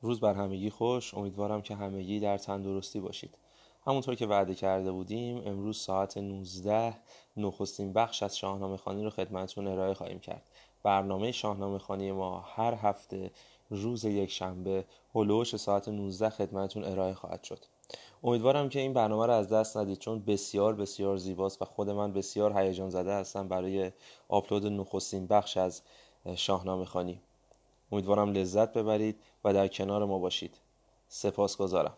روز بر همگی خوش. امیدوارم که همگی در تندرستی باشید. همونطور که وعده کرده بودیم امروز ساعت 19 نخستین بخش از شاهنامه خانی رو خدمتتون ارائه خواهیم کرد. برنامه شاهنامه خانی ما هر هفته روز یک شنبه هلوش ساعت 19 خدمتتون ارائه خواهد شد. امیدوارم که این برنامه رو از دست ندید چون بسیار بسیار زیباست و خود من بسیار هیجان زده هستم برای آپلود نخستین بخش از شاهنامه خانی امیدوارم لذت ببرید و در کنار ما باشید. سپاسگزارم.